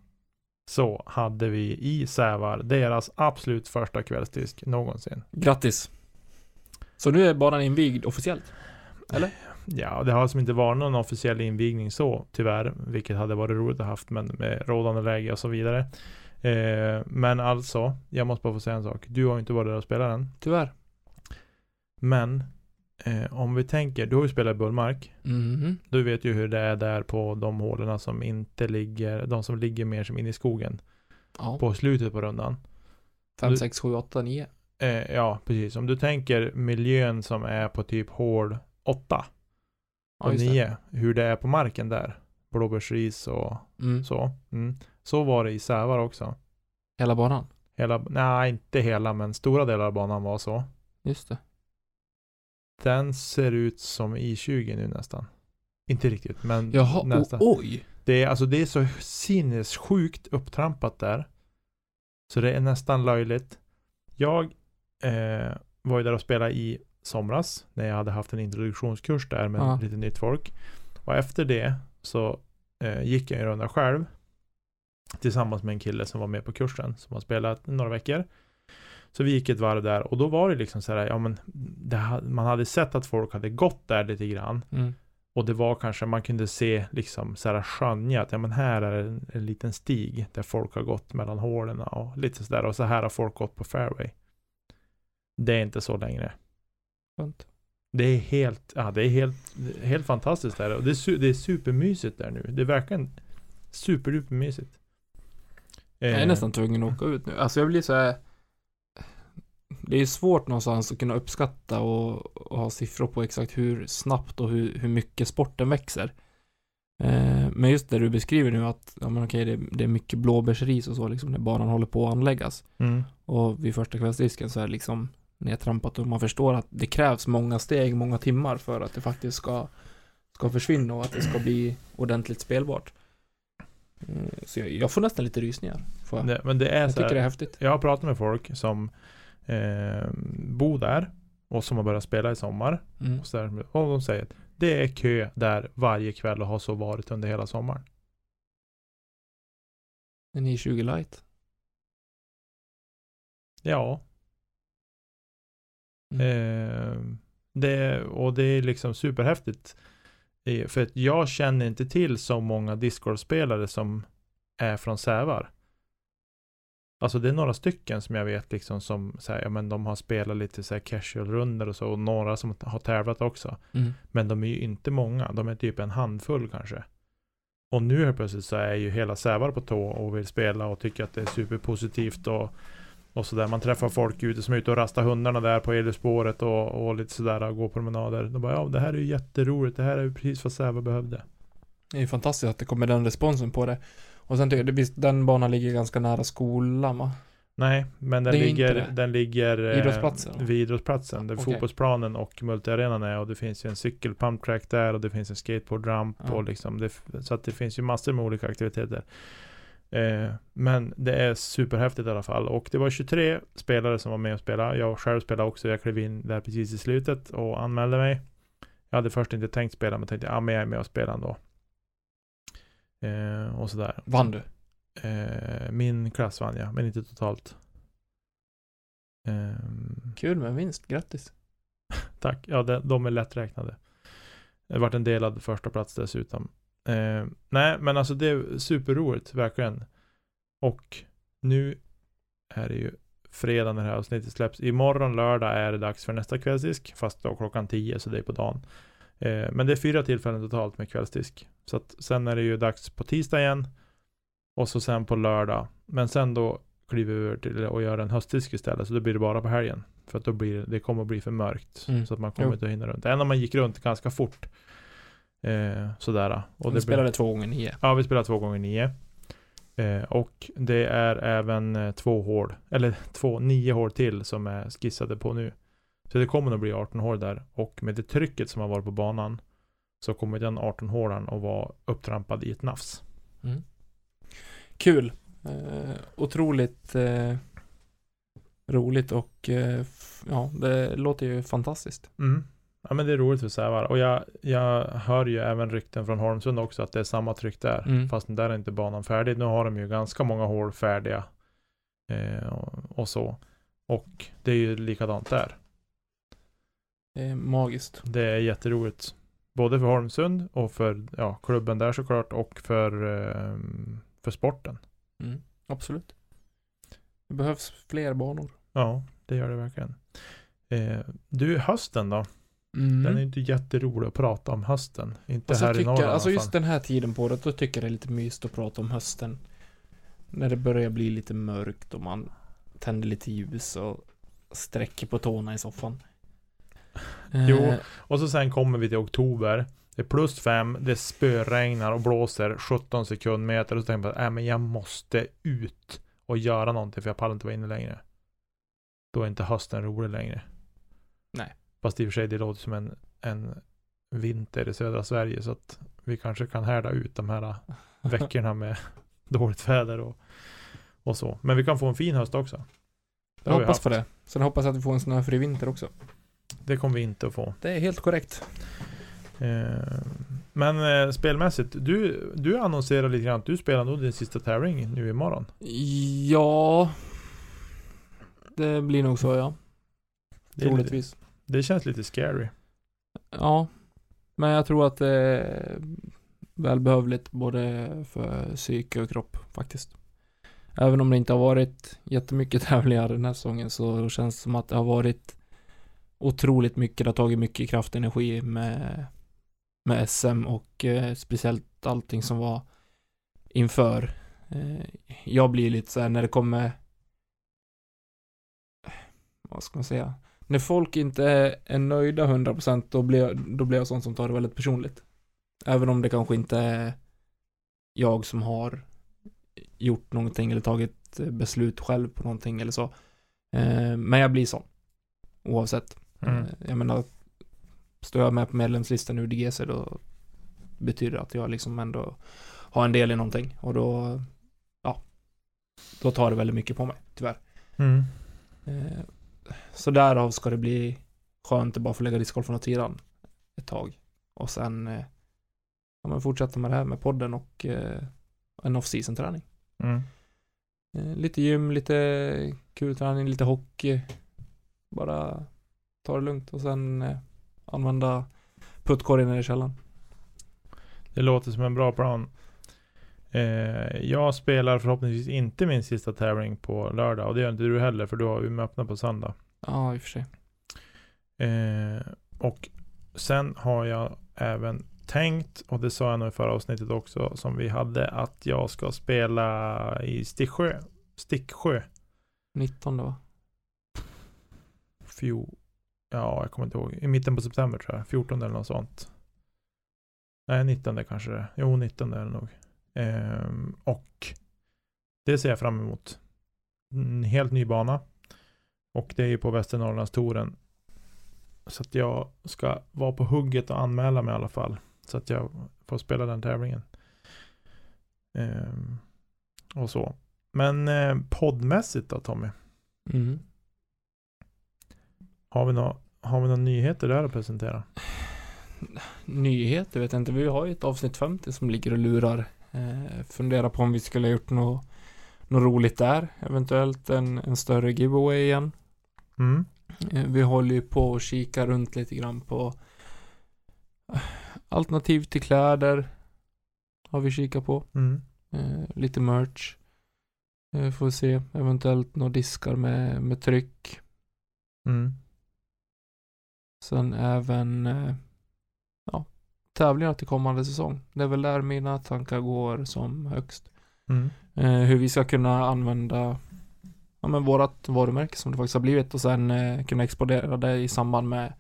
så hade vi i Sävar deras absolut första kvällsdisk någonsin. Grattis. Så nu är banan invigd officiellt? Eller? Ja, det har alltså inte varit någon officiell invigning så, tyvärr, vilket hade varit roligt att haft, men med rådande läge och så vidare. Eh, men alltså, jag måste bara få säga en sak. Du har ju inte varit där och spelat än. Tyvärr. Men, eh, om vi tänker, du har ju spelat i Bullmark. Mhm. Du vet ju hur det är där på de hålen som inte ligger, de som ligger mer som inne i skogen. Ja. På slutet på rundan. 5, Du- 6, 7, 8, 9. Eh, ja, precis. Om du tänker miljön som är på typ hål 8 Det. 9. Hur det är på marken där. Blåbärsris och Mm. så. Mm. Så var det i Sävar också. Hela banan. Hela, nej inte hela men stora delar av banan var så. Just det. Den ser ut som I20 nu nästan. Inte riktigt men Jaha, nästan. o- oj. Det är, alltså, det är så sinnessjukt upptrampat där. Så det är nästan löjligt. Jag eh, var ju där och spelade i somras. När jag hade haft en introduktionskurs där med Ja. lite nytt folk. Och efter det så eh, gick jag en runda själv. Tillsammans med en kille som var med på kursen. Som har spelat några veckor. Så vi gick ett varv där och då var det liksom så här, ja men det, man hade sett att folk hade gått där lite grann. Mm. Och det var kanske, man kunde se liksom så här skönja att ja men här är en, en liten stig där folk har gått mellan hålen och lite sådär och så här har folk gått på fairway. Det är inte så längre. Skönt. Det är helt, ja det är helt, helt fantastiskt där och det är, su, det är supermysigt där nu. Det är verkligen superdupermysigt. Jag är Eh, nästan tvungen att åka ut nu. Alltså jag blir så här. Det är svårt någonstans att kunna uppskatta och, och ha siffror på exakt hur snabbt och hur, hur mycket sporten växer. Eh, men just det du beskriver nu att, ja men okej, det, det är mycket blåbärsris och så liksom när banan håller på att anläggas. Mm. Och vid första kvällsdisken så är det liksom nedtrampat och man förstår att det krävs många steg, många timmar för att det faktiskt ska, ska försvinna och att det ska bli ordentligt spelbart. Mm, Så jag, jag får nästan lite rysningar. Får. Det, men det är jag så tycker här, det är häftigt. Jag har pratat med folk som eh, bor där och som har börjat spela i sommar. Mm. Och, så där, och de säger att det är kö där varje kväll och har så varit under hela sommaren. En i20 light. Ja, Mm. eh, det, och det är liksom superhäftigt. För att jag känner inte till så många Discord-spelare som är från Sävar. Alltså det är några stycken som jag vet liksom som säger, ja men de har spelat lite så här casual-runder och så och några som har tävlat också. Mm. Men de är ju inte många, de är typ en handfull kanske. Och nu helt plötsligt så är ju hela Sävar på tå och vill spela och tycker att det är superpositivt och, och sådär. Man träffar folk ute som är ute och rastar hundarna där på Eluspåret och, och lite sådär och går promenader. De bara ja det här är ju jätteroligt, det här är ju precis vad Sävar behövde. Det är ju fantastiskt att det kommer den responsen på det. Och sen tycker jag, visst, den banan ligger ganska nära skolan va? Nej, men den ligger, den ligger eh, Idrottsplatsen? vid idrottsplatsen där Okej. fotbollsplanen och multiarenan är och det finns ju en cykelpumptrack där och det finns en skateboardramp Ja. och liksom det, så att det finns ju massor med olika aktiviteter. Eh, men det är superhäftigt i alla fall och det var 23 spelare som var med och spelade. Jag själv spelade också. Jag klev in där precis i slutet och anmälde mig. Jag hade först inte tänkt spela men tänkte ja men jag är med och spelar ändå. Eh, och sådär. Vann du? Eh, min klass vann jag, men inte totalt. Ehm, Kul med vinst, grattis. tack. Ja, de, de är lätträknade. Det vart en delad första plats dessutom. Eh, nej, men alltså det är superroligt, verkligen. Och nu är det ju fredag när det här avsnittet släpps. Imorgon lördag är det dags för nästa kvällsdisk, fast då klockan 10, så det är på dagen. Eh, men det är fyra tillfällen totalt med kvällsdisk. Så att sen är det ju dags på tisdag igen. Och så sen på lördag. Men sen då kliver vi över till att göra en höstdisk istället, så då blir det bara på helgen. För att då blir det, det kommer att bli för mörkt. Mm. Så att man kommer Jo. inte att hinna runt. Även om man gick runt ganska fort. Eh, sådär. Och du spelade två gånger nio. Ja, vi spelar två gånger nio. Eh, och det är även eh, två hål, eller två, nio hål till som är skissade på nu. Så det kommer nog bli 18 hål där. Och med det trycket som har varit på banan så kommer den 18 hålan att vara upptrampad i ett nafs. Mm. Kul. Eh, otroligt eh, roligt och eh, ja, det låter ju fantastiskt. Mm. Ja men det är roligt för Sävar. Och jag, jag hör ju även rykten från Holmsund också att det är samma tryck där. Mm. Fast där är inte banan färdig. Nu har de ju ganska många hål färdiga. Eh, och, och så. Och det är ju likadant där. Det är magiskt. Det är jätteroligt. Både för Holmsund och för ja, klubben där såklart och för, eh, för sporten. Mm. Absolut. Det behövs fler banor. Ja, det gör det verkligen. Eh, du, hösten då? Mm. Den är inte jätterolig att prata om hösten. Inte Alltså, här jag i tycker, Norrland alltså just den här tiden på året, då tycker jag det är lite mysigt att prata om hösten. När det börjar bli lite mörkt och man tänder lite ljus och sträcker på tårna i soffan. Jo. Eh, Och så sen kommer vi till oktober. Det är plus fem, det spöregnar och blåser 17 sekundmeter. Och så tänker jag bara, äh, men jag måste ut och göra någonting för jag pallar inte vara inne längre. Då är inte hösten rolig längre. Nej. Fast i och för sig, det låter som en, en vinter i södra Sverige. Så att vi kanske kan härda ut de här veckorna med dåligt väder och, och så. Men vi kan få en fin höst också. Det jag hoppas på det. Sen hoppas jag att vi får en snöfri vinter också. Det kommer vi inte att få. Det är helt korrekt. Eh, Men eh, spelmässigt, du, du annonserar lite grann att du spelar nog din sista tävling nu imorgon. Ja. Det blir nog så ja. Det, Troligtvis det känns lite scary. Ja. Men jag tror att det är välbehövligt både för psyke och kropp faktiskt. Även om det inte har varit jättemycket tävlingar den här säsongen så känns det som att det har varit otroligt mycket. Det har tagit mycket kraft och energi med, med SM och eh, speciellt allting som var inför. Eh, jag blir lite så här när det kommer vad ska man säga? När folk inte är nöjda 100% då blir, jag, då blir jag sån som tar det väldigt personligt. Även om det kanske inte är jag som har gjort någonting eller tagit beslut själv på någonting eller så. Eh, men jag blir sån. Oavsett. Mm. Eh, jag menar, står jag med på medlemslistan ur DGC då betyder det att jag liksom ändå har en del i någonting och då, ja, då tar det väldigt mycket på mig, tyvärr. Mm. Så därav ska det bli skönt att bara få lägga discgolfen åt sidan ett tag. Och sen eh, ja, men fortsätta med det här med podden och eh, en off-season träning. Mm. Eh, lite gym, lite kul träning, lite hockey. Bara ta det lugnt och sen eh, använda puttkorgen nere i källaren. Det låter som en bra plan. Eh, jag spelar förhoppningsvis inte min sista tävling på lördag och det gör inte du heller för du har Umeå öppna på söndag. Ja, i och för sig. Eh, och sen har jag även tänkt, och det sa jag nog i förra avsnittet också, som vi hade, att jag ska spela i Sticksjö. Sticksjö. 19 va? Fjo, ja, jag kommer inte ihåg. I mitten på september tror jag. 14 eller något sånt. Nej, 19 kanske det. Jo, 19 är det nog. Ehm, och det ser jag fram emot. En helt ny bana. Och det är ju på Västernorrlandstouren. Så att jag ska vara på hugget och anmäla mig i alla fall. Så att jag får spela den tävlingen. Ehm, och så. Men eh, poddmässigt då Tommy? Mm. Har vi några har vi några nyheter där att presentera? Nyheter vet jag inte. Vi har ju ett avsnitt 50 som ligger och lurar. Eh, fundera på om vi skulle ha gjort något, något roligt där. Eventuellt en, en större giveaway igen. Mm. Eh, Vi håller ju på och kika runt lite grann på eh, alternativ till kläder. Har vi kikat på. Mm. Eh, lite merch. Eh, får se. Eventuellt några diskar med, med tryck. Mm. Sen även eh, ja, tävlingar till kommande säsong. Det är väl där mina tankar går som högst. Mm. Eh, hur vi ska kunna använda ja, men vårat varumärke som det faktiskt har blivit och sen eh, kunna exportera det i samband med,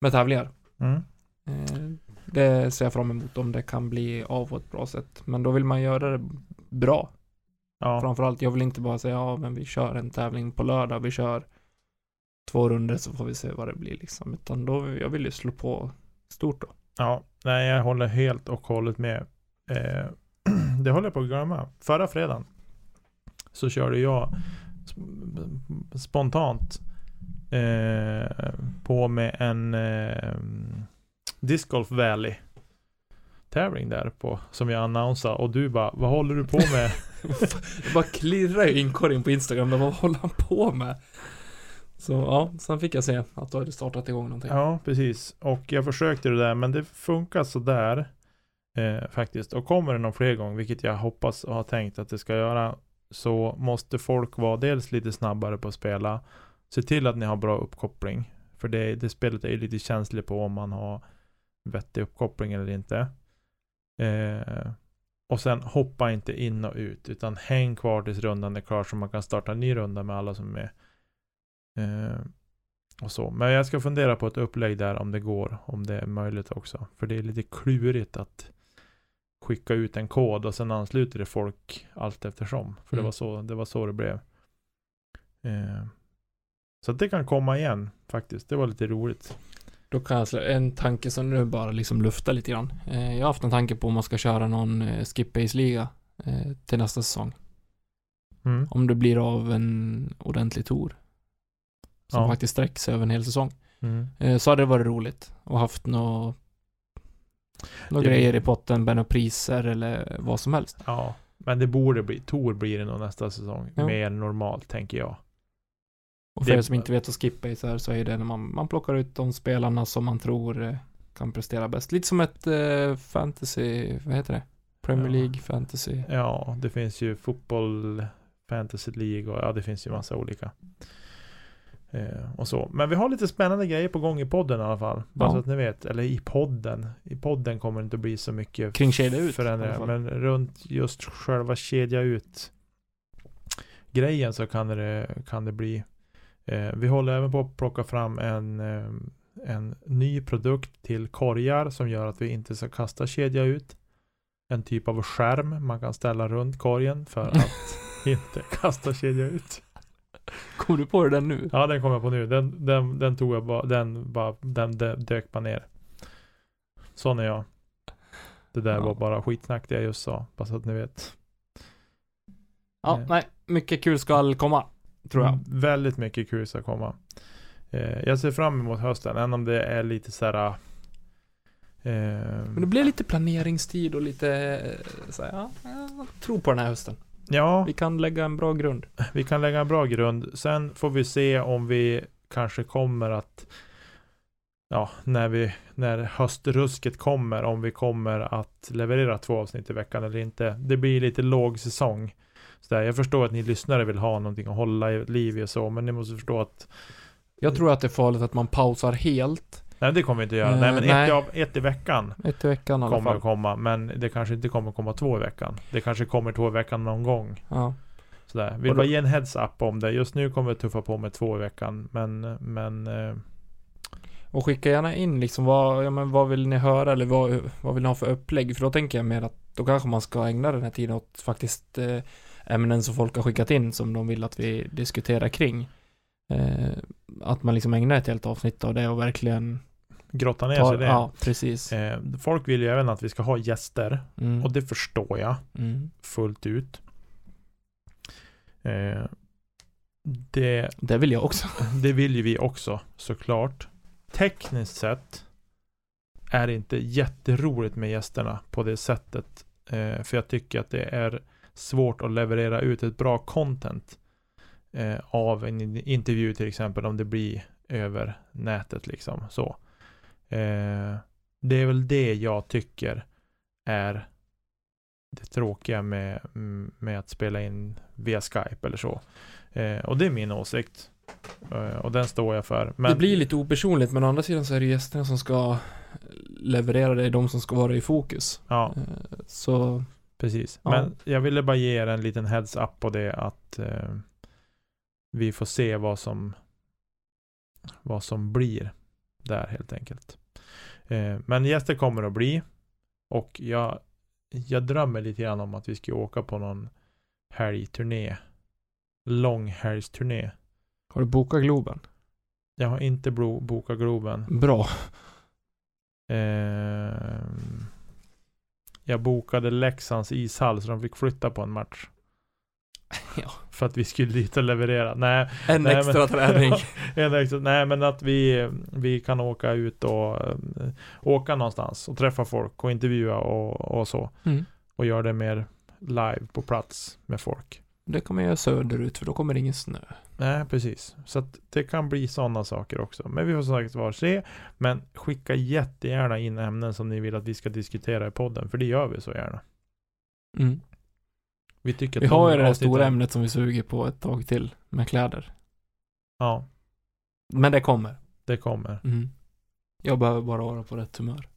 med tävlingar. Mm. Eh, det ser jag fram emot om det kan bli av på ett bra sätt. Men då vill man göra det bra. Ja. Framförallt, jag vill inte bara säga ja men vi kör en tävling på lördag, vi kör två runder så får vi se vad det blir liksom. Utan då, jag vill ju slå på stort då. ja. Nej, jag håller helt och hållet med. Eh, det håller jag på att glömma. Förra fredagen så körde jag sp- spontant eh, på med en eh, Disc Golf Valley tävling där på som jag annonsade och du bara vad håller du på med? Det bara klirrar i inkorgen på Instagram, men vad håller han på med? Så ja, sen fick jag se att du hade startat igång någonting. Ja, precis. Och jag försökte det där, men det funkar sådär eh, faktiskt. Och kommer det någon fler gång, vilket jag hoppas och har tänkt att det ska göra, så måste folk vara dels lite snabbare på att spela. Se till att ni har bra uppkoppling. För det, det spelet är ju lite känsligt på om man har vettig uppkoppling eller inte. Eh, och sen hoppa inte in och ut, utan häng kvar tills rundan är klar så man kan starta en ny runda med alla som är med. Eh, och så. Men jag ska fundera på ett upplägg där om det går, om det är möjligt också. För det är lite klurigt att skicka ut en kod och sen ansluter det folk allt eftersom. För det, Mm. var så, det var så det blev. Eh, så det kan komma igen faktiskt. Det var lite roligt. Då kan jag slå, en tanke som nu bara liksom luftar lite grann. Eh, jag har haft en tanke på om man ska köra någon eh, skip liga eh, till nästa säsong. Mm. Om det blir av en ordentlig tour. Som Ja. faktiskt sträcker sig över en hel säsong. Mm. Eh, så hade det varit roligt. Och haft nå några Det- grejer i potten, några priser eller vad som helst. Ja, men det borde bli, Tor blir det nog nästa säsong. Ja. Mer normalt tänker jag. Och för Det- er som inte vet vad skip base är så är det när man, man plockar ut de spelarna som man tror eh, kan prestera bäst. Lite som ett eh, fantasy, vad heter det? Premier Ja. League fantasy. Ja, det finns ju fotboll, fantasy League och ja, det finns ju massa olika. Eh, och så. Men vi har lite spännande grejer på gång i podden i alla fall. Bara Ja. så att ni vet. Eller i podden. I podden kommer det inte bli så mycket Kring kedja ut, förändringar. Men runt just själva kedja ut grejen så kan det, kan det bli. Eh, vi håller även på att plocka fram en, eh, en ny produkt till korgar som gör att vi inte ska kasta kedja ut. En typ av skärm man kan ställa runt korgen för att inte kasta kedja ut. Kom du på det där nu? Ja, den kom jag på nu. Den, den, den tog jag bara, den, bara, den dö- dök bara ner. Sån är jag. Det där Ja. var bara skitsnack det jag just sa, bara så att ni vet. Ja, Eh. nej, mycket kul ska komma, tror jag. Mm, Väldigt mycket kul ska komma. Eh, jag ser fram emot hösten, även om det är lite så här. Eh, Men det blir lite planeringstid och lite eh, så här, ja, jag tror på den här hösten. Ja, Vi kan lägga en bra grund. vi kan lägga en bra grund. Sen får vi se om vi kanske kommer att Ja, när vi, när höstrusket kommer, om vi kommer att leverera två avsnitt i veckan eller inte. Det blir lite låg säsong. Så där, jag förstår att ni lyssnare vill ha någonting att hålla i liv i och så, men ni måste förstå att Jag tror att det är farligt att man pausar helt. Nej, det kommer vi inte göra. Eh, nej, men nej. Ett, av, ett i veckan Ett i veckan i alla kommer fall. att komma, men det kanske inte kommer att komma två i veckan. Det kanske kommer två i veckan någon gång. Ja. Sådär. Vill bara ge en heads up om det. Just nu kommer vi tuffa på med två i veckan, men, men eh, Och skicka gärna in liksom vad, ja, men vad vill ni höra eller vad, vad vill ni ha för upplägg? För då tänker jag mer att då kanske man ska ägna den här tiden åt faktiskt eh, ämnen som folk har skickat in som de vill att vi diskuterar kring. Eh, att man liksom ägnar ett helt avsnitt av det och verkligen grotta ner sig i det. ja precis. Eh, folk vill ju även att vi ska ha gäster, Mm. och det förstår jag Mm. fullt ut. Eh, det, Det vill jag också. det vill ju vi också, såklart. Tekniskt sett är det inte jätteroligt med gästerna på det sättet. Eh, för jag tycker att det är svårt att leverera ut ett bra content eh, av en in- intervju till exempel om det blir över nätet liksom så. Eh, det är väl det jag tycker är det tråkiga med, med att spela in via Skype eller så. Eh, och det är min åsikt. Eh, och den står jag för. Men, Det blir lite opersonligt men å andra sidan så är det gästerna som ska leverera det, är de som ska vara i fokus. Ja, Eh, Så, precis. Ja. Men jag ville bara ge er en liten heads up på det att eh, vi får se vad som vad som blir där helt enkelt. Eh, men gäster kommer att bli och jag, jag drömmer lite grann om att vi ska åka på någon helgturné. Lång helgsturné. har du bokat Globen? Jag har inte bro- bokat Globen. Bra. Ehm, jag bokade Leksands ishall så de fick flytta på en match. Ja. För att vi skulle dit och leverera. Nej, En Nej, extra men- träning. en extra, nej men att vi, vi kan åka ut och eh, åka någonstans och träffa folk och intervjua och, och så. Mm. Och göra det mer live på plats med folk. Det kan man göra söderut för då kommer det ingen snö. Nej, precis. Så att det kan bli sådana saker också. Men vi får som sagt var se. Men skicka jättegärna in ämnen som ni vill att vi ska diskutera i podden. För det gör vi så gärna. Mm. Vi tycker Vi har ju det här stora ämnet som vi suger på ett tag till med kläder. Ja, Men det kommer. det kommer. Mm. Jag behöver bara vara på rätt humör.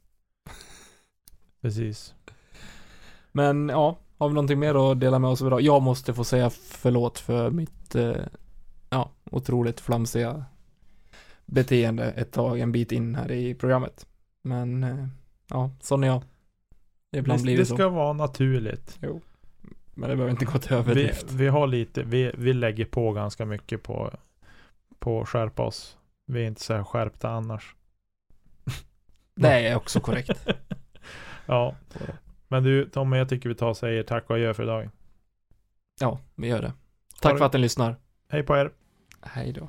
Precis. Men ja, har vi någonting mer att dela med oss av idag? Jag måste få säga förlåt för mitt, eh, ja, otroligt flamsiga beteende ett tag, en bit in här i programmet. Men, eh, ja, sån är jag. Ibland Det, blir det det så. ska vara naturligt. Jo. Men det behöver inte gå till Vi, överdrift. vi har lite, vi, vi lägger på ganska mycket på, på att skärpa oss. Vi är inte så här skärpta annars. Det är också korrekt. Ja. Men du Tommy, jag tycker vi tar och säger tack och adjö för idag. Ja, vi gör det. Tack för att ni lyssnar. Hej på er! Hej då.